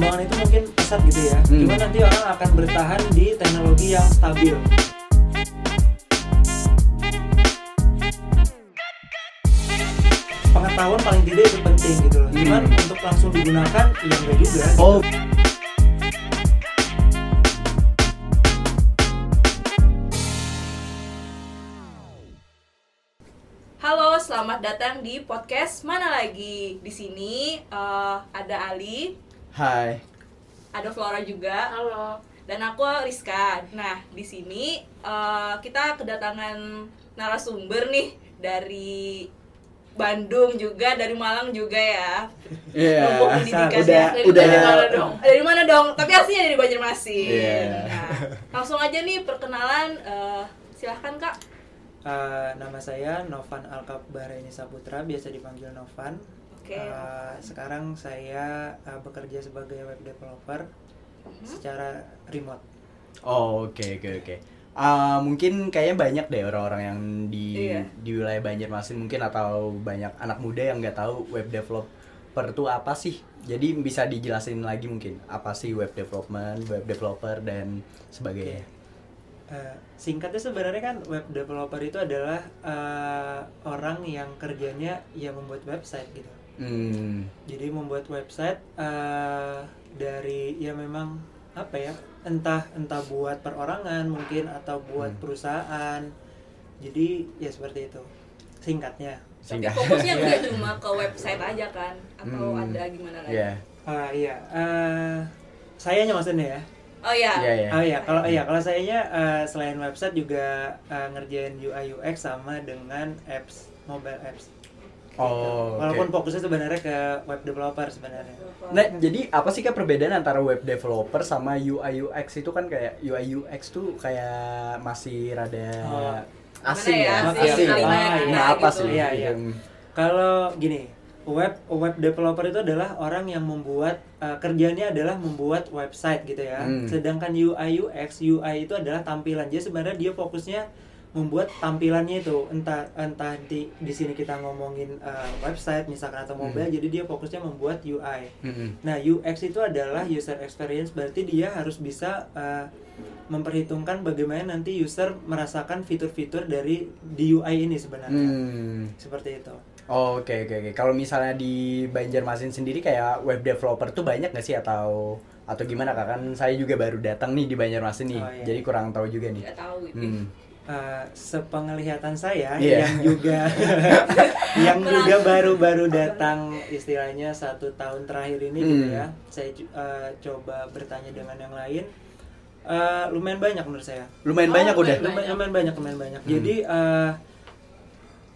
perkembangan itu mungkin pesat gitu ya. Hmm. Cuma nanti orang akan bertahan di teknologi yang stabil. Pengetahuan paling tidak itu penting gitu loh. Cuman Hmm. untuk langsung digunakan ya enggak juga. gitu. Oh, Halo, selamat datang di podcast Mana Lagi. Di sini eh, ada Ali, hai. ada Flora juga. Halo. Dan aku Rizka. Nah, di sini eh, kita kedatangan narasumber nih dari Bandung juga, dari Malang juga ya. Iya. Pendidikan Udah, ya. Dari udah. mana dong? Dari mana dong? Tapi aslinya dari Banjarmasin. Iya. Nah, langsung aja nih perkenalan. eh, silahkan kak. Eh, nama saya Novan Alkabbar ini Saputra, biasa dipanggil Novan. Oke. Eh, sekarang saya eh, bekerja sebagai web developer Mhm. secara remote. Oh, oke oke oke. Ah, mungkin kayaknya banyak deh orang-orang yang di Iya. di wilayah Banjarmasin mungkin atau banyak anak muda yang nggak tahu web developer itu apa sih. Jadi bisa dijelasin lagi mungkin apa sih web development, web developer dan sebagainya. Eh, singkatnya sebenarnya kan web developer itu adalah eh, orang yang kerjanya ya membuat website gitu. Hmm. Jadi membuat website eh, dari ya memang apa ya entah entah buat perorangan mungkin atau buat Hmm. perusahaan. Jadi ya seperti itu singkatnya. Tapi Singkat. fokusnya nggak cuma ke website aja kan? Atau Hmm. ada gimana lagi? Iya. Ah iya, eh saya maksudnya ya. Oh ya. Iya, iya. Oh iya, kalau iya kalau sayanya eh, selain website juga eh, ngerjain UI UX sama dengan apps mobile apps. Oh, oke. Walaupun fokusnya sebenarnya ke web developer sebenarnya. Nah, jadi apa sih kak perbedaan antara web developer sama UI UX itu kan kayak UI UX tuh kayak masih rada Oh. asing ya, ya, asing Ah, kalimatnya nah, apa gitu. sih? Iya, iya. Hmm. Kalau gini, web web developer itu adalah orang yang membuat eh, kerjanya adalah membuat website gitu ya. Hmm. Sedangkan UI UX, UI itu adalah tampilan. Jadi sebenarnya dia fokusnya membuat tampilannya itu entah entah di di sini kita ngomongin eh, website misalkan atau mobile, Hmm. jadi dia fokusnya membuat UI. Mm-mm. Nah, UX itu adalah user experience, berarti dia harus bisa uh, memperhitungkan bagaimana nanti user merasakan fitur-fitur dari di UI ini sebenarnya. Hmm. Seperti itu. Oh, Oke oke oke. Kalau misalnya di Banjarmasin sendiri kayak web developer tuh banyak nggak sih atau atau gimana kak? Kan saya juga baru datang nih di Banjarmasin nih, Oh, iya. jadi kurang tahu juga nih. Tahu itu. Hmm. Uh, sepenglihatan saya Iya. yang juga yang juga baru-baru datang istilahnya satu tahun terakhir ini gitu Hmm. ya. Saya uh, coba bertanya dengan yang lain. Uh, lumayan banyak menurut saya. Lumayan Oh, banyak udah. lumayan lumayan, lumayan banyak lumayan banyak Hmm. jadi eh,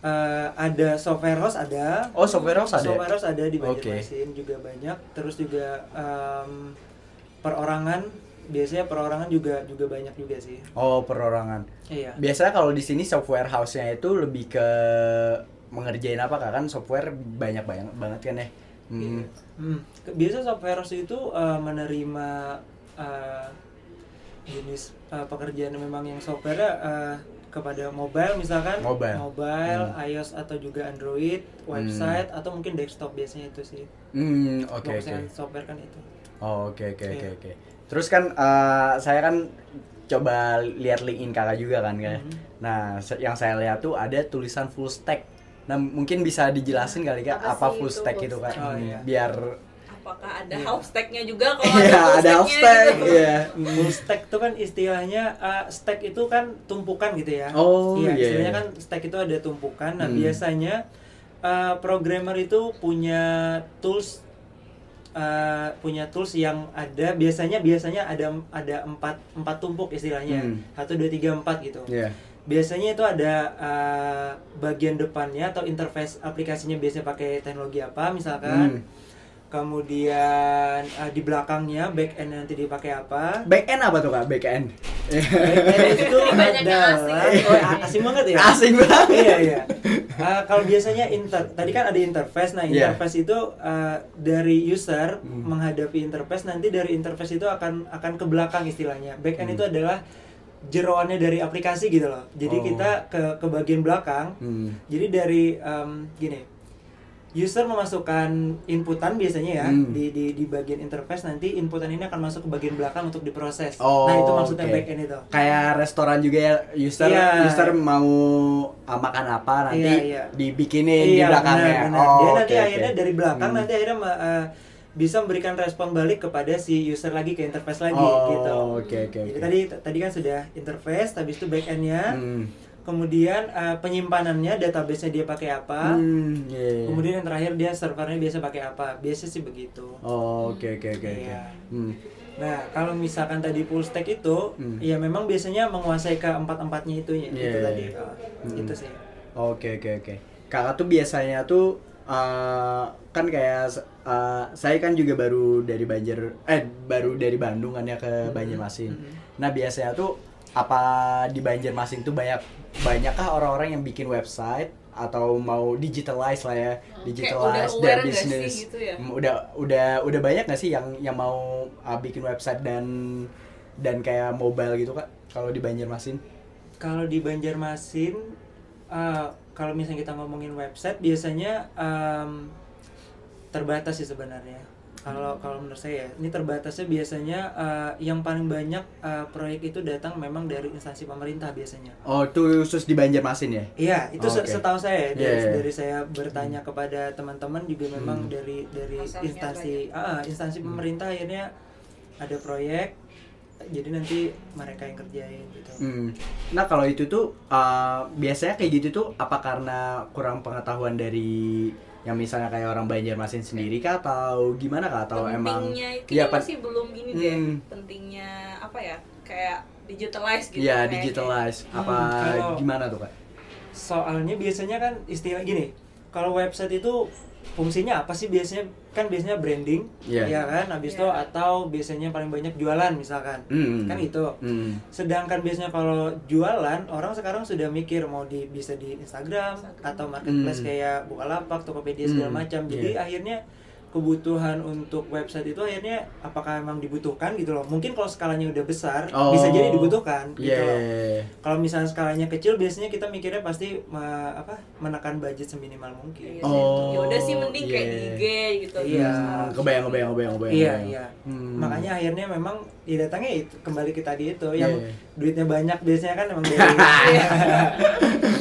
eh, ada software house ada Oh software house ada. software house ada di Oke. Banjarmasin juga banyak terus juga em, perorangan biasanya perorangan juga juga banyak juga sih Oh perorangan. iya Biasanya kalau di sini software house-nya itu lebih ke mengerjain apa kak? Kan software banyak banyak banget kan ya. Hmm. Iya. Hmm. Biasa software house itu eh, menerima eh, jenis eh, pekerjaan yang memang yang software kepada mobile misalkan Mobile. mobile, Hmm. iOS atau juga Android, website atau mungkin desktop biasanya itu sih. Hmm, oke oke. Fokusnya software kan itu. Oh, oke oke oke Iya. oke. Terus kan eh, saya kan coba lihat LinkedIn kakak juga kan kayak. Mhm. Nah, se- yang saya lihat tuh ada tulisan full stack. Nah, mungkin bisa dijelasin kali kak Apa apa, full itu stack itu kak? stack? Oh, Hmm, iya. Biar Apakah ada Iya. half stack-nya juga kalau Iya, full ada half stack. gitu? Iya. Full stack itu kan istilahnya eh, stack itu kan tumpukan gitu ya. Oh, iya. iya, Istilahnya iya. kan stack itu ada tumpukan. Nah Hmm. biasanya eh, programmer itu punya tools eh, punya tools yang ada biasanya biasanya ada ada empat empat tumpuk istilahnya Hmm. satu dua tiga empat gitu. Iya. Biasanya itu ada eh, bagian depannya atau interface aplikasinya biasanya pakai teknologi apa misalkan. Hmm. Kemudian eh, di belakangnya back end nanti dipakai apa? Back end apa tuh kak? Back end. Back end itu Banyak yang adalah asing. oh, asing banget ya. Asing banget. iya iya. Eh, kalau biasanya inter tadi kan ada interface. Nah, Iya. interface itu eh, dari user Hmm. menghadapi interface nanti dari interface itu akan akan ke belakang istilahnya. Back end Hmm. itu adalah jeroannya dari aplikasi gitu loh. Jadi Oh. kita ke ke bagian belakang. Hmm. Jadi dari em, gini. User memasukkan inputan biasanya ya Hmm. di, di di bagian interface nanti inputan ini akan masuk ke bagian belakang untuk diproses. Oh, nah itu maksudnya oke. backend itu. Kayak restoran juga ya user Iya. user mau ah, makan apa nanti Iya, iya. dibikinin di belakangnya. benar, benar. Oh, Dia oke, nanti oke. akhirnya dari belakang Hmm. nanti akhirnya eh, bisa memberikan respon balik kepada si user lagi ke interface lagi Oh, gitu. oke, oke, Jadi oke. tadi tadi kan sudah interface, habis itu backendnya, Hmm. Kemudian eh, penyimpanannya database-nya dia pakai apa, Hmm, iya, iya. kemudian yang terakhir dia servernya biasa pakai apa. Biasa sih begitu. Oh, oke oke oke. Iya. Hmm. Nah, kalau misalkan tadi full stack itu, Hmm. ya memang biasanya menguasai ke empat-empatnya itu ya, Iya, itu iya, tadi. Oh, Hmm. Itu sih. Oke oke oke. Kakak tuh biasanya tuh eh, kan kayak eh, saya kan juga baru dari Banjar eh baru dari Bandung kan ya ke Banjarmasin. Mhm. Nah biasanya tuh apa di Banjarmasin tuh banyak banyakkah orang-orang yang bikin website atau mau digitalize lah ya digitalize udah their business gitu ya? Hmm, udah udah udah banyak gak sih yang yang mau uh, bikin website dan dan kayak mobile gitu kak kalau di Banjarmasin Kalau di Banjarmasin, eh, kalau misalnya kita ngomongin website, biasanya em, terbatas sih sebenarnya. Kalau kalau menurut saya, ini terbatasnya biasanya eh, yang paling banyak eh, proyek itu datang memang dari instansi pemerintah biasanya. oh itu khusus di Banjarmasin ya Iya, itu Oh, oke. setahu saya dari, Yeah, yeah. dari saya bertanya kepada teman-teman juga memang Hmm. dari dari Pasarnya instansi ah, instansi Hmm. pemerintah akhirnya ada proyek jadi nanti mereka yang kerjain gitu. Hmm. Nah kalau itu tuh uh, biasanya kayak gitu tuh apa karena kurang pengetahuan dari yang misalnya kayak orang Banjarmasin sendiri kah atau gimana kah atau emang pentingnya itu Iya, Pak. masih belum ini deh Hmm. pentingnya apa ya kayak digitalize gitu kayaknya. digitalize apa Hmm, kalau- gimana tuh kak? Soalnya biasanya kan istilah gini, kalau website itu fungsinya apa sih biasanya? Kan biasanya branding, Iya. ya kan? Habis itu Iya. atau biasanya paling banyak jualan misalkan. Hmm. Kan itu. Hmm. Sedangkan biasanya kalau jualan orang sekarang sudah mikir mau di bisa di Instagram, Instagram. atau marketplace Hmm. kayak Bukalapak, Tokopedia segala Hmm, macam. Jadi iya. akhirnya kebutuhan untuk website itu akhirnya apakah emang dibutuhkan gitu loh. Mungkin kalau skalanya udah besar Oh. bisa jadi dibutuhkan gitu Iya. loh. Kalau misalnya skalanya kecil biasanya kita mikirnya pasti me- apa menekan budget seminimal Iya mungkin. sih. Oh, ya udah sih mending kayak iya. di IG gitu Iya. Hmm, kebayang kebayang kebayang kebayang. Iya, iya. Hmm. Makanya akhirnya memang ya datangnya itu kembali ke tadi itu yang Iya. duitnya banyak biasanya kan emang dari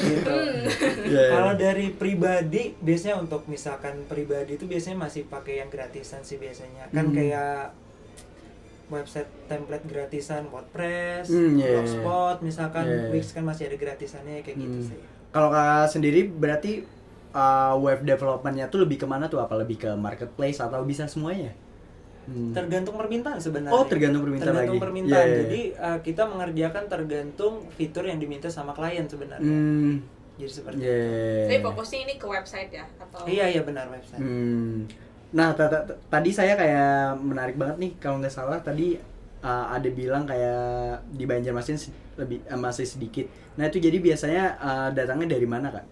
gitu. Iya. Kalau dari pribadi biasanya untuk misalkan pribadi itu biasanya masih pakai yang gratisan sih biasanya. Kan Hmm. kayak website template gratisan WordPress, Hmm, iya, iya. Blogspot misalkan Iya, iya. Wix kan masih ada gratisannya kayak gitu Hmm. sih. Kalau kakak sendiri berarti uh, web developmentnya tuh lebih ke mana tuh? Apa lebih ke marketplace atau bisa semuanya? Hmm. Tergantung permintaan sebenarnya. Oh, tergantung permintaan Tergantung lagi. permintaan. Iya, iya, iya. Jadi uh, kita mengerjakan tergantung fitur yang diminta sama klien sebenarnya. Hmm. Jadi seperti Iya. itu. Tapi fokusnya ini ke website ya atau Iya iya benar website. Hmm. Nah, ta- ta- ta- tadi saya kayak menarik banget nih kalau nggak salah tadi uh, ada bilang kayak di Banjarmasin lebih uh, masih sedikit. Nah, itu jadi biasanya uh, datangnya dari mana, Kak?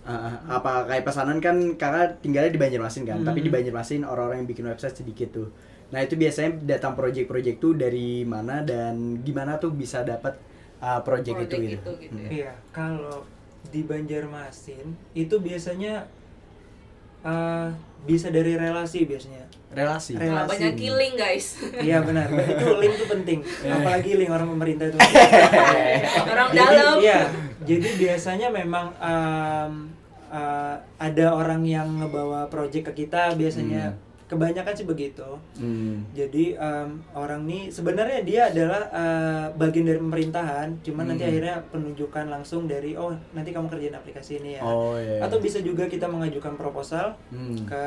Uh, apa kayak pesanan kan kakak tinggalnya di Banjarmasin kan, Hmm. tapi di Banjarmasin orang-orang yang bikin website sedikit tuh. Nah itu biasanya datang project-project tuh dari mana dan gimana tuh bisa dapat uh, project, Project itu gitu. itu gitu ya. Hmm. Iya, kalau di Banjarmasin itu biasanya uh, bisa dari relasi biasanya. Relasi. Relasi. Nah, banyak killing guys Iya benar, itu link itu penting. Apalagi link orang pemerintah itu. orang jadi, dalam Iya, jadi biasanya memang um, uh, ada orang yang ngebawa project ke kita biasanya. Hmm. Kebanyakan sih begitu. Hmm. Jadi um, orang ini sebenarnya dia adalah uh, bagian dari pemerintahan, cuman nanti Hmm. akhirnya penunjukan langsung dari oh nanti kamu kerjain aplikasi ini ya. Oh iya. Atau bisa juga kita mengajukan proposal Hmm. ke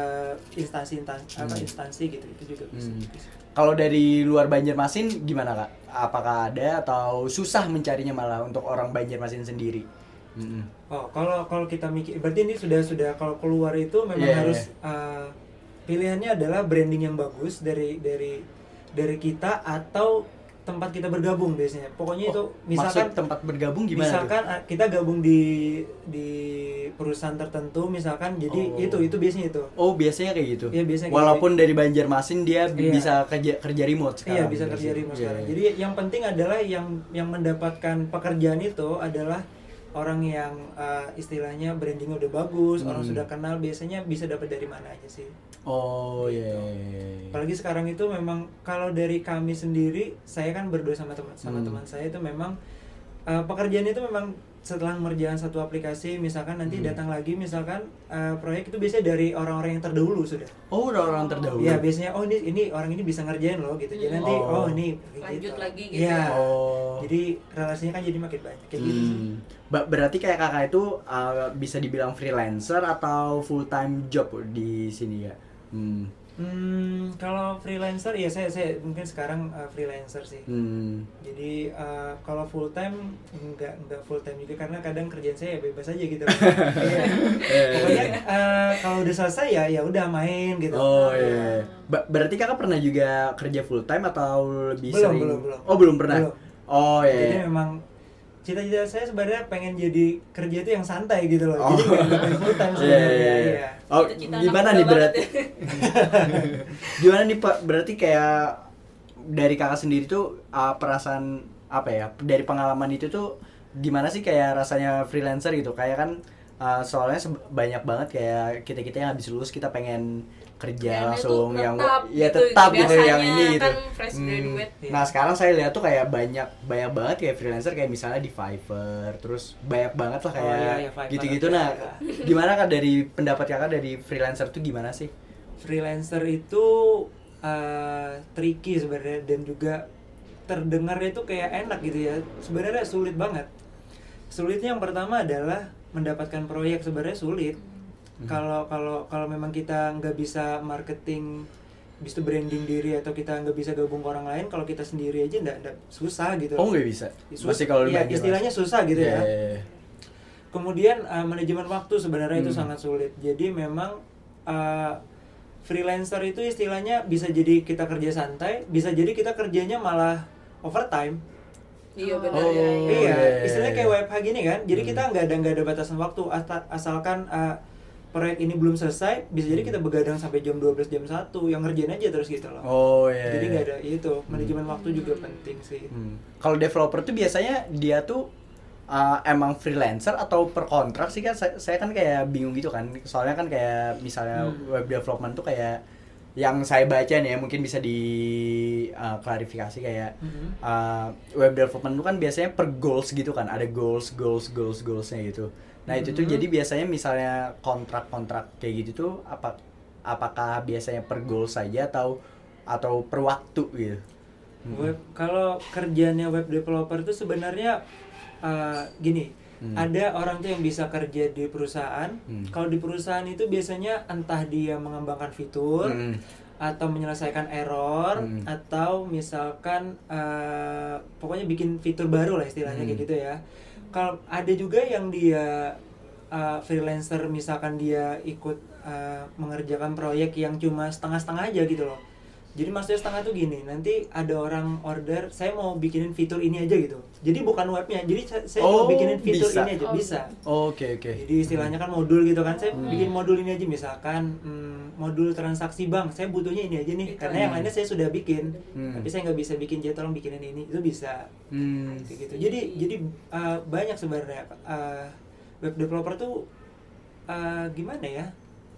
instansi instansi apa Hmm. instansi gitu itu juga bisa. Hmm. Kalau dari luar Banjarmasin gimana kak? Apakah ada atau susah mencarinya malah untuk orang Banjarmasin sendiri? Hmm. Oh kalau kalau kita mikir berarti ini sudah sudah kalau keluar itu memang Iya, harus uh, pilihannya adalah branding yang bagus dari dari dari kita atau tempat kita bergabung biasanya. Pokoknya itu Oh, misalkan maksud tempat bergabung gimana? tuh? misalkan ah, kita gabung di di perusahaan tertentu misalkan jadi Oh. itu itu biasanya itu Oh biasanya kayak gitu. Iya, biasanya kayak Walaupun dari Banjarmasin dia Iya. bisa kerja kerja remote sekarang. iya bisa kerja remote Iya, sekarang iya. jadi yang penting adalah yang yang mendapatkan pekerjaan itu adalah orang yang uh, istilahnya brandingnya udah bagus, orang Hmm. sudah kenal biasanya bisa dapat dari mana aja sih. Oh Gitu. iya. iya, iya. Apalagi sekarang itu memang kalau dari kami sendiri, saya kan berdua sama teman sama Hmm. teman saya itu memang uh, pekerjaan itu memang setelah mengerjakan satu aplikasi, misalkan nanti Hmm. datang lagi misalkan uh, proyek itu biasanya dari orang-orang yang terdahulu sudah. Oh udah orang terdahulu. Iya biasanya oh ini ini orang ini bisa ngerjain loh gitu. Jadi nanti Oh. oh, ini Lanjut gitu. lagi gitu. Iya. Oh. Jadi relasinya kan jadi makin banyak kayak gitu sih. Hmm. Ba- berarti kayak kakak itu uh, bisa dibilang freelancer atau full time job di sini ya? Hmm. Hmm, kalau freelancer ya saya saya mungkin sekarang uh, freelancer sih. Hmm. Jadi uh, kalau full time enggak enggak full time juga karena kadang kerjaan saya ya bebas aja gitu. Iya. Pokoknya uh, kalau udah selesai ya ya udah main gitu. Oh iya. Ba- berarti kakak pernah juga kerja full time atau lebih Belum, sering? belum, belum. Oh belum pernah. Belum. Oh Jadi iya. memang cita-cita saya sebenarnya pengen jadi kerja itu yang santai gitu loh. Oh. Jadi nggak full time Iya, sebenarnya. iya, iya. Iya. Oh gimana nih berarti? ya. gimana nih pak? Berarti kayak dari kakak sendiri tuh uh, perasaan apa ya? Dari pengalaman itu tuh gimana sih kayak rasanya freelancer gitu? Kayak kan uh, soalnya banyak banget kayak kita kita yang habis lulus kita pengen kerja Pengennya langsung yang tetap ya gitu, tetap gitu yang biasanya ini gitu. kan fresh Hmm. graduate. Nah sekarang saya lihat tuh kayak banyak banyak banget kayak freelancer kayak misalnya di Fiverr, terus banyak banget lah Oh, kayak iya, iya, Fiverr. gitu-gitu. Iya, Nah iya. gimana kak dari pendapat kakak dari freelancer tuh gimana sih? freelancer itu uh, tricky sebenarnya dan juga terdengarnya itu kayak enak gitu ya sebenarnya sulit banget sulitnya yang pertama adalah mendapatkan proyek sebenarnya sulit Hmm. kalau kalau kalau memang kita nggak bisa marketing bisa branding diri atau kita nggak bisa gabung ke orang lain kalau kita sendiri aja nggak nggak susah gitu Oh nggak bisa. Sus- Masih kalau ya, istilahnya susah gitu Iya, ya iya, iya. Kemudian uh, manajemen waktu sebenarnya itu Hmm. sangat sulit. Jadi memang uh, freelancer itu istilahnya bisa jadi kita kerja santai, bisa jadi kita kerjanya malah overtime. Iya benar Oh, ya. ya. iya, iya, istilahnya kayak WFH gini kan. Jadi Hmm. kita nggak ada nggak ada batasan waktu Asa- asalkan uh, proyek ini belum selesai, bisa jadi kita begadang sampai jam 12 jam 1 yang ngerjain aja terus gitu loh. Oh iya. Jadi iya. nggak ada itu manajemen waktu juga penting sih. Hmm. Kalau developer tuh biasanya dia tuh uh, emang freelancer atau per kontrak sih kan saya, saya kan kayak bingung gitu kan soalnya kan kayak misalnya Hmm. web development tuh kayak yang saya baca nih ya mungkin bisa di uh, klarifikasi kayak Mhm. uh, web development tuh kan biasanya per goals gitu kan ada goals goals goals goalsnya gitu nah itu tuh Mhm. jadi biasanya misalnya kontrak-kontrak kayak gitu tuh apa apakah biasanya per goal saja atau atau per waktu gitu Hmm. Web kalau kerjanya web developer itu sebenarnya uh, gini, Hmm. ada orang tuh yang bisa kerja di perusahaan. Hmm. Kalau di perusahaan itu biasanya entah dia mengembangkan fitur Hmm. atau menyelesaikan error Hmm. atau misalkan uh, pokoknya bikin fitur baru lah istilahnya Hmm. kayak gitu ya. Kalau ada juga yang dia uh, freelancer misalkan dia ikut uh, mengerjakan proyek yang cuma setengah-setengah aja gitu loh. Jadi maksudnya setengah tuh gini, nanti ada orang order, saya mau bikinin fitur ini aja gitu. Jadi bukan webnya, jadi saya, Oh, mau bikinin fitur bisa. ini aja, Oh. bisa. Oke oke. Jadi istilahnya kan modul gitu kan, saya Hmm. bikin modul ini aja misalkan hmm, modul transaksi bank, saya butuhnya ini aja nih, Itu karena yang lainnya saya sudah bikin, Hmm. tapi saya nggak bisa bikin, jadi tolong bikinin ini, itu bisa Hmm. kayak gitu. Jadi jadi uh, banyak sebenarnya uh, web developer tuh uh, gimana ya?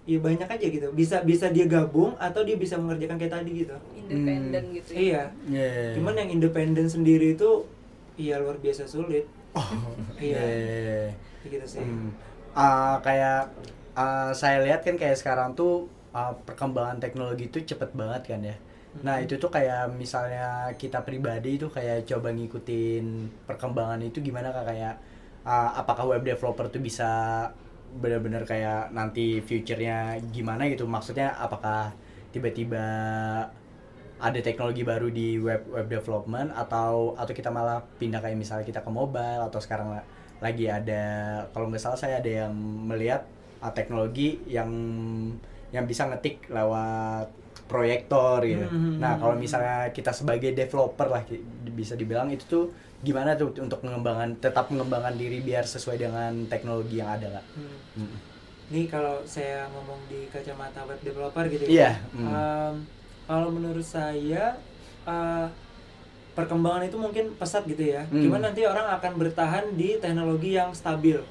Ya banyak aja gitu. Bisa bisa dia gabung atau dia bisa mengerjakan kayak tadi gitu. Independen Hmm. gitu ya. Iya. Yeah. Cuman yang independen sendiri itu iya luar biasa sulit. Oh, Iya. yeah. Kayak gitu sih. Hmm. Ah, kayak ah, saya lihat kan kayak sekarang tuh ah, perkembangan teknologi itu cepet banget kan ya. Nah Mhm. itu tuh kayak misalnya kita pribadi itu kayak coba ngikutin perkembangan itu gimana kak kayak ah, apakah web developer tuh bisa benar-benar kayak nanti future-nya gimana gitu. Maksudnya apakah tiba-tiba ada teknologi baru di web web development atau atau kita malah pindah kayak misalnya kita ke mobile atau sekarang la- lagi ada kalau nggak salah saya ada yang melihat ah, teknologi yang yang bisa ngetik lewat proyektor gitu. Hmm. Nah kalau misalnya kita sebagai developer lah bisa dibilang itu tuh gimana tuh untuk mengembangkan tetap mengembangkan diri biar sesuai dengan teknologi yang ada kak. Hmm. Hmm. Ini kalau saya ngomong di kacamata web developer gitu Iya, ya. hmm. Em, kalau menurut saya uh, perkembangan itu mungkin pesat gitu ya. Hmm. Cuman nanti orang akan bertahan di teknologi yang stabil.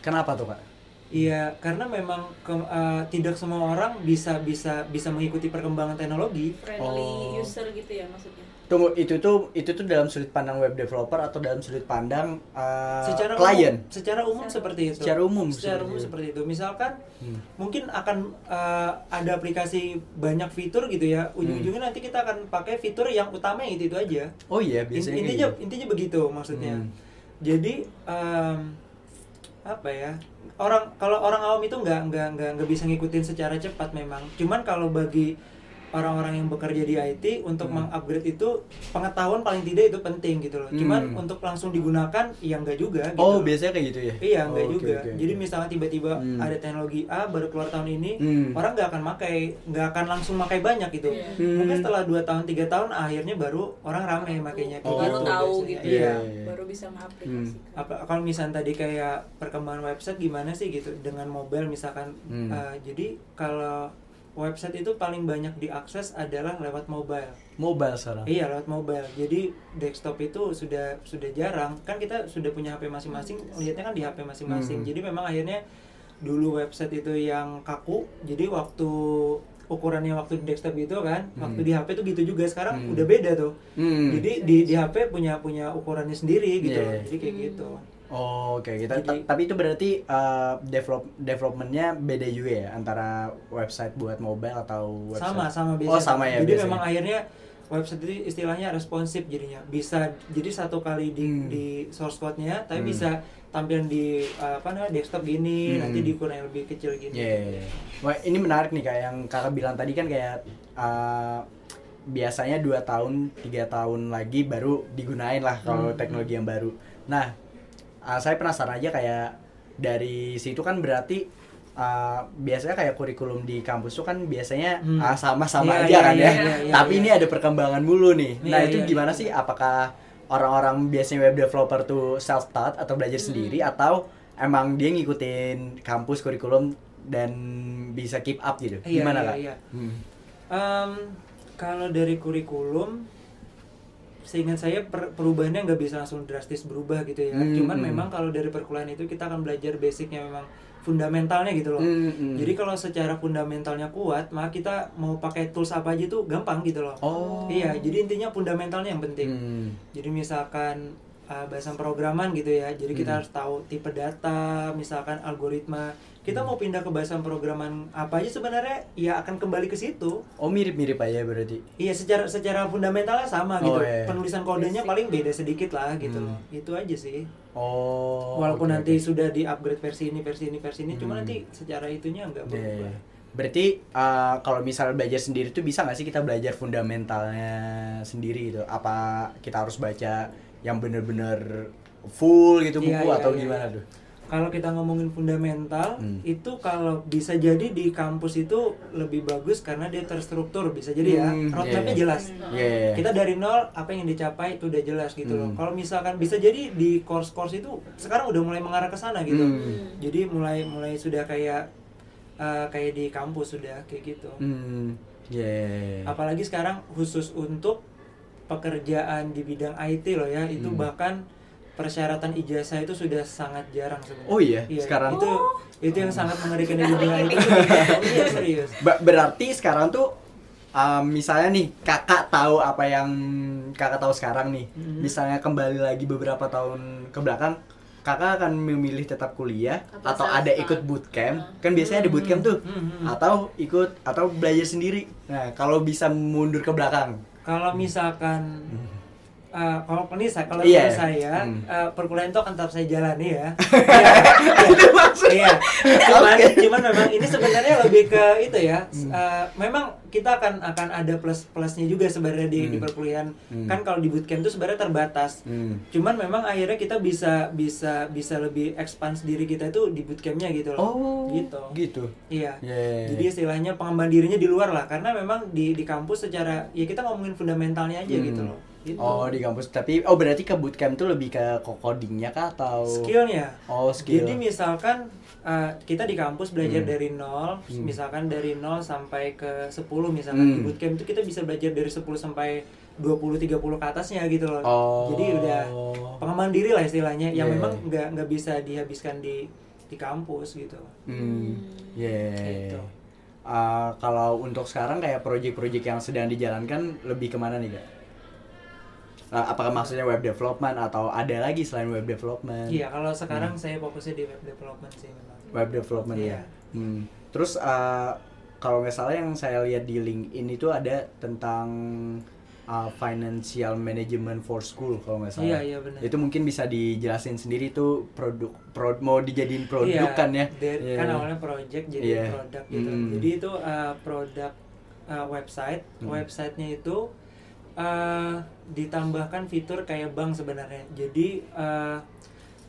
Kenapa tuh kak? Iya, karena memang ke- eh, tidak semua orang bisa bisa bisa mengikuti perkembangan teknologi. friendly Oh. user gitu ya maksudnya Tunggu itu tuh itu tuh dalam sudut pandang web developer atau dalam sudut pandang uh, secara klien? umum, secara umum seperti itu. Secara umum secara seperti umum itu. seperti itu. Misalkan Hmm. mungkin akan eh, ada aplikasi banyak fitur gitu ya. Hmm. Ujung-ujungnya nanti kita akan pakai fitur yang utama itu itu aja. Oh iya biasanya. intinya gitu. intinya begitu maksudnya. Hmm. Jadi em, apa ya? Orang kalau orang awam itu nggak nggak nggak bisa ngikutin secara cepat memang. Cuman kalau bagi orang-orang yang bekerja di IT untuk Hmm. mengupgrade itu pengetahuan paling tidak itu penting gitu loh. Cuman Hmm. untuk langsung digunakan ya enggak juga gitu. Oh biasanya kayak gitu ya? Iya, enggak Oh, oke, juga. oke. Jadi misalnya tiba-tiba Hmm. ada teknologi A baru keluar tahun ini, Hmm. orang nggak akan pakai, nggak akan langsung pakai banyak gitu. Iya. Hmm. Mungkin setelah 2 tahun, tiga tahun akhirnya baru orang ramai makainya Oh, baru tahu biasanya. gitu Iya. ya baru bisa mengaplikasikan Apa kalau misalnya tadi kayak perkembangan website gimana sih gitu dengan mobile misalkan Hmm. eh, jadi kalau website itu paling banyak diakses adalah lewat mobile. Mobile sekarang. Iya lewat mobile. Jadi desktop itu sudah sudah jarang. Kan kita sudah punya HP masing-masing. Lihatnya kan di HP masing-masing. Hmm. Jadi memang akhirnya dulu website itu yang kaku. Jadi waktu ukurannya waktu di desktop gitu kan, Hmm. waktu di HP tuh gitu juga. Sekarang Hmm. udah beda tuh. Hmm. Jadi di di HP punya punya ukurannya sendiri gitu. Iya, loh. iya. Jadi kayak Hmm. gitu. Oh, oke kita Jadi- tapi itu berarti uh, develop developmentnya beda juga ya antara website buat mobile atau website Sama sama biasanya. Oh sama ya Jadi biasanya. memang akhirnya website itu istilahnya responsif jadinya. Bisa jadi satu kali di Hmm. di source code-nya tapi Hmm. bisa tampil di uh, apa namanya desktop gini, Hmm. nanti di ukuran yang lebih kecil gini. Iya. Wah ini menarik nih kayak yang kakak bilang tadi kan kayak uh, biasanya dua tahun tiga tahun lagi baru digunain lah kalau Hmm. teknologi yang baru. Nah uh, saya penasaran aja kayak dari situ kan berarti uh, biasanya kayak kurikulum di kampus tuh kan biasanya Hmm. uh, sama-sama Iya, aja iya, kan iya, ya. iya, iya, Tapi iya. ini ada perkembangan mulu nih. Nah Iya, itu iya, gimana iya. sih? Apakah orang-orang biasanya web developer tuh self taught atau belajar Hmm. sendiri atau emang dia ngikutin kampus kurikulum dan bisa keep up gitu? Iya, Gimana iya, kak? iya. Hmm. Em, kalau dari kurikulum seingat saya per- perubahannya nggak bisa langsung drastis berubah gitu ya. Hmm, Cuman hmm. memang kalau dari perkuliahan itu kita akan belajar basicnya memang fundamentalnya gitu loh. Hmm, hmm. Jadi kalau secara fundamentalnya kuat, maka kita mau pakai tools apa aja tuh gampang gitu loh. Oh. Iya, jadi intinya fundamentalnya yang penting. Hmm. Jadi misalkan uh, bahasa programan gitu ya. Jadi kita Hmm. harus tahu tipe data, misalkan algoritma. Kita mau pindah ke bahasa programan apa aja sebenarnya ya akan kembali ke situ. Oh mirip-mirip aja berarti. Iya, secara secara fundamentalnya sama Oh, gitu. iya. Penulisan kodenya Basic. paling beda sedikit lah gitu Hmm. loh. Itu aja sih. Oh. Walaupun oke, nanti oke. sudah di-upgrade versi ini, versi ini, versi ini, cuma Hmm. nanti secara itunya nggak Iya, berubah. iya. Berarti uh, kalau misalnya belajar sendiri tuh bisa nggak sih kita belajar fundamentalnya sendiri gitu? Apa kita harus baca yang bener-bener full gitu buku iya, atau iya, gimana tuh? Kalau kita ngomongin fundamental, Hmm. itu kalau bisa jadi di kampus itu lebih bagus karena dia terstruktur, bisa jadi ya. Hmm, Roadmapnya iya. jelas. Hmm. Iya. iya. Kita dari nol, apa yang dicapai itu udah jelas gitu loh. Hmm. Kalau misalkan bisa jadi di course-course itu sekarang udah mulai mengarah ke sana gitu. Hmm. Jadi mulai mulai sudah kayak eh, kayak di kampus sudah kayak gitu. Hmm. Iya. iya, iya. Apalagi sekarang khusus untuk pekerjaan di bidang IT loh ya, itu Hmm. bahkan persyaratan ijazah itu sudah sangat jarang sebenarnya. Oh iya, sekarang- itu itu yang sangat mengerikan di dunia IT. Iya serius. Ba- berarti sekarang tuh um, misalnya nih kakak tahu apa yang kakak tahu sekarang nih. Mhm. misalnya kembali lagi beberapa tahun ke belakang kakak akan memilih tetap kuliah atau, Atau ada ikut bootcamp. Kan biasanya ada bootcamp tuh. Mhm. atau ikut atau belajar sendiri. Nah kalau bisa mundur ke belakang. Kalau misalkan eh, kalau ini saya kalau Iya. menurut saya Hmm. eh, perkuliahan itu akan tetap saya jalani ya. Iya. Cuman cuman memang ini sebenarnya lebih ke itu ya. eh, memang kita akan akan ada plus plusnya juga sebenarnya di, di Hmm. perkuliahan. Hmm. Kan kalau di bootcamp itu sebenarnya terbatas. Hmm. Cuman memang akhirnya kita bisa bisa bisa lebih expand diri kita itu di bootcampnya gitu loh. oh Gitu. gitu Iya. Yeah. Jadi istilahnya pengembangan dirinya di luar lah karena memang di di kampus secara ya kita ngomongin fundamentalnya aja Hmm. gitu loh. Gitu. oh di kampus tapi oh berarti ke bootcamp tuh lebih ke codingnya kah atau skillnya. oh skill Jadi misalkan uh, kita di kampus belajar Hmm. dari nol, Hmm. misalkan dari nol sampai ke 10 misalkan Hmm. di bootcamp itu kita bisa belajar dari 10 sampai 20 30 ke atasnya gitu loh. Oh. Jadi udah pengembangan diri lah istilahnya yang Yeah. memang nggak nggak bisa dihabiskan di di kampus gitu. Hmm, yeah. Gitu. Uh, kalau untuk sekarang kayak project-project yang sedang dijalankan lebih ke mana nih kak? Uh, apakah maksudnya web development atau ada lagi selain web development? Iya, kalau sekarang saya fokusnya di web development sih memang. Web development Iya. ya. Hmm. Terus uh, kalau nggak salah yang saya lihat di LinkedIn itu ada tentang uh, financial management for school kalau nggak salah. Iya, iya benar. Itu mungkin bisa dijelasin sendiri itu produk pro- mau dijadiin produk Iya, kan ya? dari- Iya. Kan awalnya project jadi Iya. produk gitu. Hmm. Jadi itu uh, produk uh, website. Hmm. Websitenya itu uh, ditambahkan fitur kayak bank sebenarnya. Jadi uh,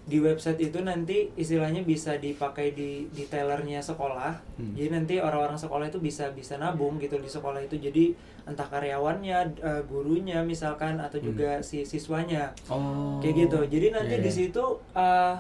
di website itu nanti istilahnya bisa dipakai di di tellernya sekolah. Hmm. Jadi nanti orang-orang sekolah itu bisa bisa nabung gitu di sekolah itu. Jadi entah karyawannya, uh, gurunya misalkan atau Hmm. juga si siswanya Oh. kayak gitu jadi nanti Iya, di iya. situ uh,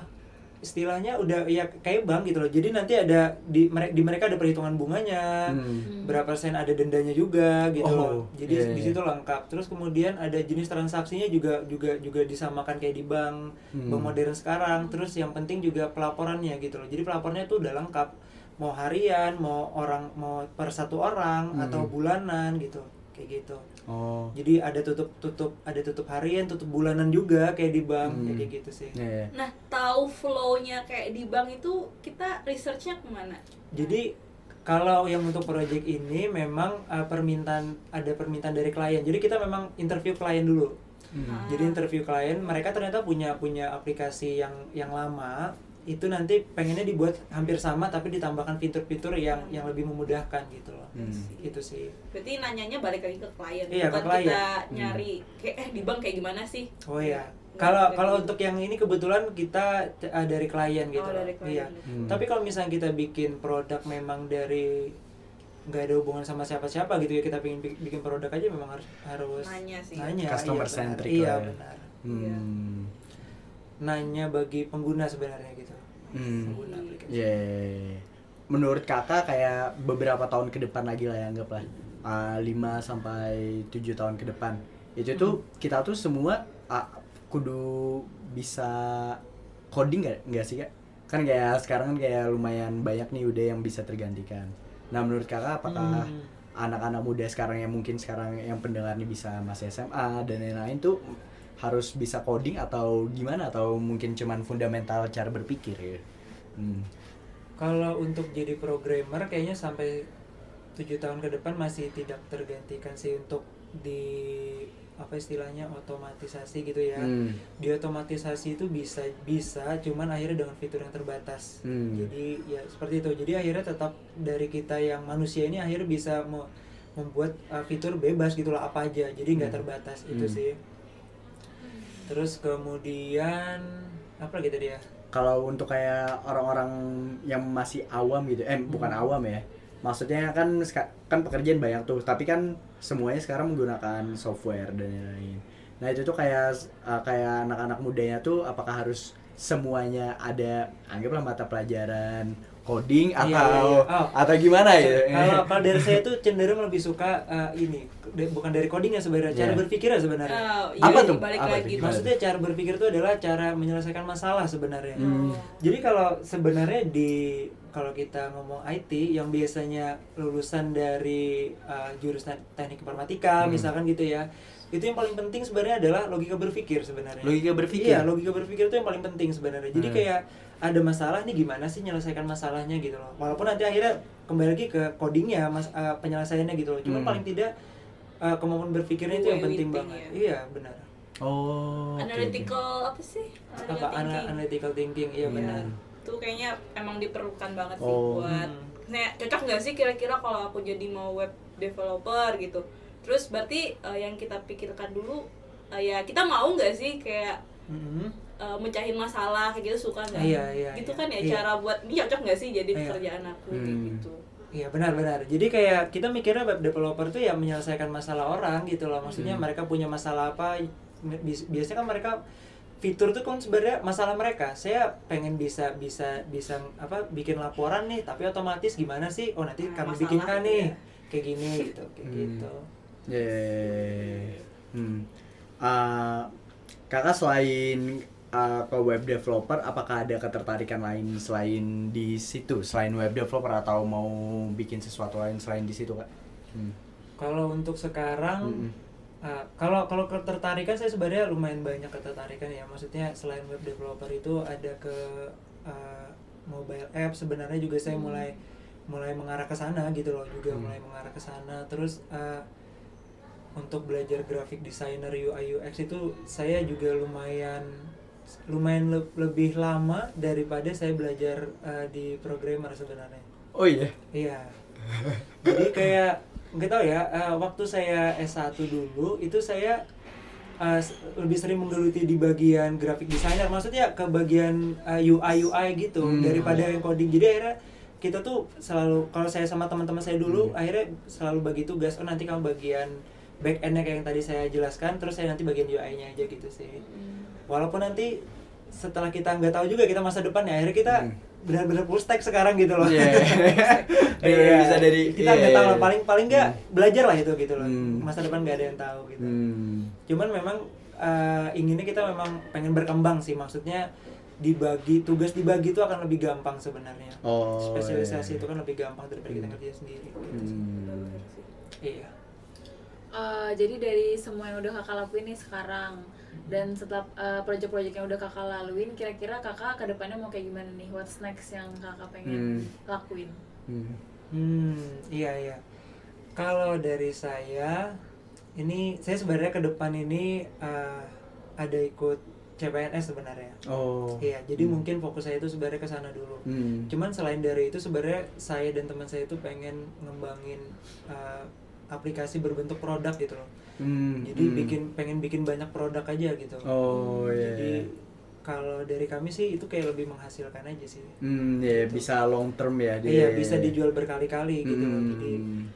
istilahnya udah ya kayak bank gitu loh jadi nanti ada di mereka di mereka ada perhitungan bunganya Hmm. berapa persen ada dendanya juga gitu Oh, loh jadi iya, di iya. situ lengkap terus kemudian ada jenis transaksinya juga juga juga disamakan kayak di bank Hmm. bank modern sekarang terus yang penting juga pelaporannya gitu loh jadi pelaporannya tuh udah lengkap mau harian mau orang mau per satu orang Hmm. atau bulanan gitu kayak gitu Oh. jadi ada tutup tutup ada tutup harian tutup bulanan juga kayak di bank Hmm. kayak gitu sih Iya. Nah, tahu flow-nya kayak di bank itu kita researchnya ke mana? jadi kalau yang untuk project ini memang uh, permintaan ada permintaan dari klien jadi kita memang interview klien dulu Hmm. Ah. jadi interview klien mereka ternyata punya punya aplikasi yang yang lama itu nanti pengennya dibuat hampir sama tapi ditambahkan fitur-fitur yang yang lebih memudahkan gitu loh Hmm. itu sih Berarti nanyanya balik lagi ke klien, Iya, ke bukan klien. kita Hmm. nyari kayak eh di bank kayak gimana sih? oh iya kalau kalau untuk yang ini kebetulan kita uh, dari klien gitu Oh, loh. dari klien. iya Hmm. Tapi kalau misalnya kita bikin produk memang dari nggak ada hubungan sama siapa-siapa gitu ya kita pengen bi- bikin produk aja memang harus harus Nanya sih. nanya Customer iya, benar. centric iya lah ya. benar Hmm. Nanya bagi pengguna sebenarnya gitu Hmm. pengguna aplikasi Yeah. Menurut kakak kayak beberapa tahun ke depan lagi lah ya anggaplah uh, 5 sampai 7 tahun ke depan. Itu tuh kita tuh semua uh, kudu bisa coding nggak nggak sih kak? Kan kayak sekarang kan kayak lumayan banyak nih udah yang bisa tergantikan. Nah menurut kakak apakah Hmm. anak-anak muda sekarang yang mungkin sekarang yang pendengar nih bisa masih SMA dan lain-lain tuh harus bisa coding atau gimana atau mungkin cuman fundamental cara berpikir ya? Hmm. kalau untuk jadi programmer kayaknya sampai tujuh tahun ke depan masih tidak tergantikan sih untuk di apa istilahnya otomatisasi gitu ya Hmm. di otomatisasi itu bisa bisa cuman akhirnya dengan fitur yang terbatas Hmm. jadi ya seperti itu jadi akhirnya tetap dari kita yang manusia ini akhirnya bisa me- membuat uh, fitur bebas gitu lah apa aja jadi nggak Hmm. terbatas itu Hmm. sih terus kemudian apa lagi tadi ya Kalau untuk kayak orang-orang yang masih awam gitu, eh bukan Hmm. awam ya. Maksudnya kan kan pekerjaan banyak tuh, tapi kan semuanya sekarang menggunakan software dan lain-lain. Nah, itu tuh kayak uh, kayak anak-anak mudanya tuh apakah harus semuanya ada anggaplah mata pelajaran coding Iya, atau iya, iya. Oh. atau gimana ya? kalau kalau dari saya tuh cenderung lebih suka uh, ini de- bukan dari codingnya sebenarnya cara Yeah. berpikirnya sebenarnya Oh, Apa iya, tuh? Balik Apa lagi. maksudnya cara berpikir itu adalah cara menyelesaikan masalah sebenarnya Hmm. Jadi kalau sebenarnya di kalau kita ngomong IT yang biasanya lulusan dari uh, jurusan teknik informatika Hmm. misalkan gitu ya. Itu yang paling penting sebenarnya adalah logika berpikir sebenarnya. Logika berpikir? Iya, logika berpikir itu yang paling penting sebenarnya. Jadi Hmm. kayak ada masalah nih gimana sih menyelesaikan masalahnya gitu loh. Walaupun nanti akhirnya kembali lagi ke codingnya, mas uh, penyelesaiannya gitu loh. Cuman Hmm. paling tidak uh, kemampuan berpikirnya itu yang penting banget. ya. Iya, benar. Oh. Analytical apa sih? Apa Analytical ana- thinking. analytical thinking? Iya, Iya. benar. Itu kayaknya emang diperlukan banget sih Oh. buat Hmm. Nah, cocok nggak sih kira-kira kalau aku jadi mau web developer gitu? Terus berarti eh, yang kita pikirkan dulu eh, ya kita mau nggak sih kayak Mhm. eh, mecahin masalah kayak gitu suka nggak? Iya, iya, Gitu iya. kan ya Iya. cara buat ini cocok nggak sih jadi Iya. pekerjaan aku kayak Hmm. gitu? Iya benar-benar. Jadi kayak kita mikirnya web developer tuh ya menyelesaikan masalah orang gitu loh. Maksudnya Hmm. mereka punya masalah apa? Bi- Biasanya kan mereka fitur tuh kan sebenarnya masalah mereka. Saya pengen bisa bisa bisa apa bikin laporan nih, tapi otomatis gimana sih? Oh nanti Nah, kami masalah bikinkan nih ya. kayak gini gitu, kayak Hmm. gitu. Yeah. Hmm. Uh, kakak selain uh, ke web developer, apakah ada ketertarikan lain selain di situ, selain web developer atau mau bikin sesuatu lain selain di situ kak? Hmm. Kalau untuk sekarang, Mm-mm. uh, kalau kalau ketertarikan saya sebenarnya lumayan banyak ketertarikan ya. Maksudnya selain web developer itu ada ke uh, mobile app sebenarnya juga saya Hmm. mulai mulai mengarah ke sana gitu loh juga Hmm. mulai mengarah ke sana. Terus uh, untuk belajar graphic designer UI UX itu saya juga lumayan lumayan le- lebih lama daripada saya belajar uh, di programmer sebenarnya. Oh iya. Iya. Jadi kayak nggak tahu ya, eh, waktu saya S1 dulu itu saya s- lebih sering menggeluti di bagian graphic designer, maksudnya ke bagian eh, UI UI gitu Hmm. daripada yang coding. Jadi akhirnya kita tuh selalu kalau saya sama teman-teman saya dulu Hmm. akhirnya selalu bagi tugas oh nanti kamu bagian back endnya kayak yang tadi saya jelaskan terus saya nanti bagian UI-nya aja gitu sih walaupun nanti setelah kita nggak tahu juga kita masa depan ya akhirnya kita Hmm. benar-benar full stack sekarang gitu loh Iya. Iya, bisa dari kita nggak iya, tahu lah iya. paling paling nggak Hmm. belajar lah itu gitu loh Hmm. masa depan nggak ada yang tahu gitu Hmm. cuman memang eh, inginnya kita memang pengen berkembang sih maksudnya dibagi tugas dibagi itu akan lebih gampang sebenarnya Oh, spesialisasi iya. itu kan lebih gampang daripada kita Hmm. kerja sendiri gitu. Hmm. iya Eh, jadi dari semua yang udah kakak lakuin nih sekarang dan setelah eh, project-project yang udah kakak laluin, kira-kira kakak ke depannya mau kayak gimana nih? What's next yang kakak pengen Hmm. lakuin? Hmm. Hmm, iya iya. Kalau dari saya, ini saya sebenarnya ke depan ini eh, ada ikut CPNS sebenarnya. Oh. Iya, jadi Hmm. mungkin fokus saya itu sebenarnya ke sana dulu. Hmm. Cuman selain dari itu sebenarnya saya dan teman saya itu pengen ngembangin eh, aplikasi berbentuk produk gitu loh. Hmm. Jadi Hmm. bikin pengen bikin banyak produk aja gitu. Oh iya. Jadi kalau dari kami sih itu kayak lebih menghasilkan aja sih. Hmm, ya Gitu. bisa long term ya dia. Iya bisa dijual berkali-kali gitu loh. Hmm. Jadi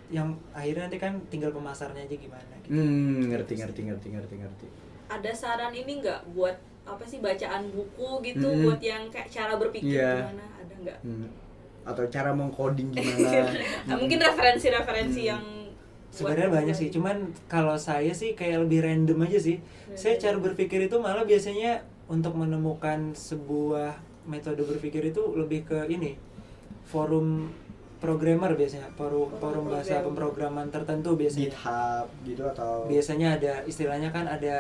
yang akhirnya nanti kan tinggal pemasarnya aja gimana gitu. Hmm, ngerti ngerti ngerti ngerti ngerti. ada saran ini nggak buat apa sih bacaan buku gitu Mm-mm. buat yang kayak cara berpikir Iya. gimana ada nggak Hmm. Atau cara mengcoding gimana? Nah, mungkin referensi-referensi Hmm. yang Sebenarnya banyak sih, cuman kalau saya sih kayak lebih random aja sih. Saya cara berpikir itu malah biasanya untuk menemukan sebuah metode berpikir itu lebih ke ini forum programmer biasanya, forum forum bahasa program. pemrograman tertentu biasanya. GitHub gitu atau Biasanya ada istilahnya kan ada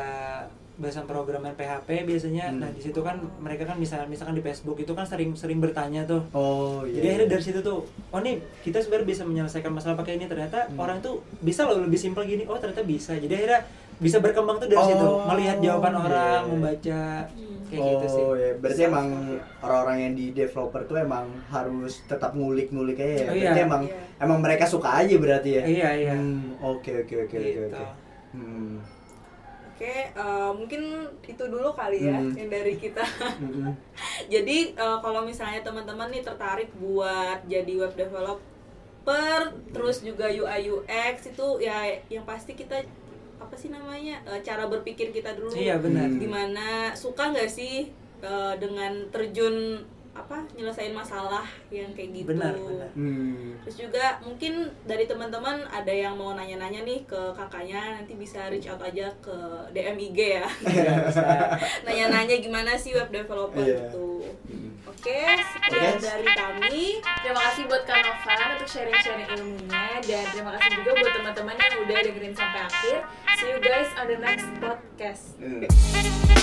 bahasa pemrograman PHP biasanya. Hmm. Nah, di situ kan mereka kan misalkan misalkan di Facebook itu kan sering sering bertanya tuh Oh iya. Jadi akhirnya dari situ tuh, oh nih kita sebenarnya bisa menyelesaikan masalah pakai ini ternyata Hmm. orang tuh bisa loh lebih simpel gini. Oh ternyata bisa. Jadi akhirnya bisa berkembang tuh dari Oh, situ, melihat jawaban iya. orang, membaca Hmm. kayak oh, gitu sih. ya. Berarti Self- emang orang-orang yang di developer tuh emang harus tetap ngulik-ngulik aja ya. Oh, berarti iya. emang Iya. emang mereka suka aja berarti ya. Iya iya. Hmm, Oke oke oke oke Oke. Hmm. Eh, mungkin itu dulu kali ya Hmm. yang dari kita. Mm-mm. Jadi eh, kalau misalnya teman-teman nih tertarik buat jadi web developer, terus juga UI UX itu ya yang pasti kita apa sih namanya eh, cara berpikir kita dulu. Iya benar. Hmm. Gimana suka nggak sih eh, dengan terjun apa nyelesain masalah yang kayak gitu. Benar benar. Hmm. Terus juga mungkin dari teman-teman ada yang mau nanya-nanya nih ke kakaknya nanti bisa reach out aja ke DM IG ya. Iya, bisa. Nanya-nanya gimana sih web developer Iya. itu. Hmm. Oke, sekian Oke. dari kami. Terima kasih buat Kak Novan untuk sharing-sharing ilmunya dan terima kasih juga buat teman-teman yang udah dengerin sampai akhir. See you guys on the next podcast. Hmm.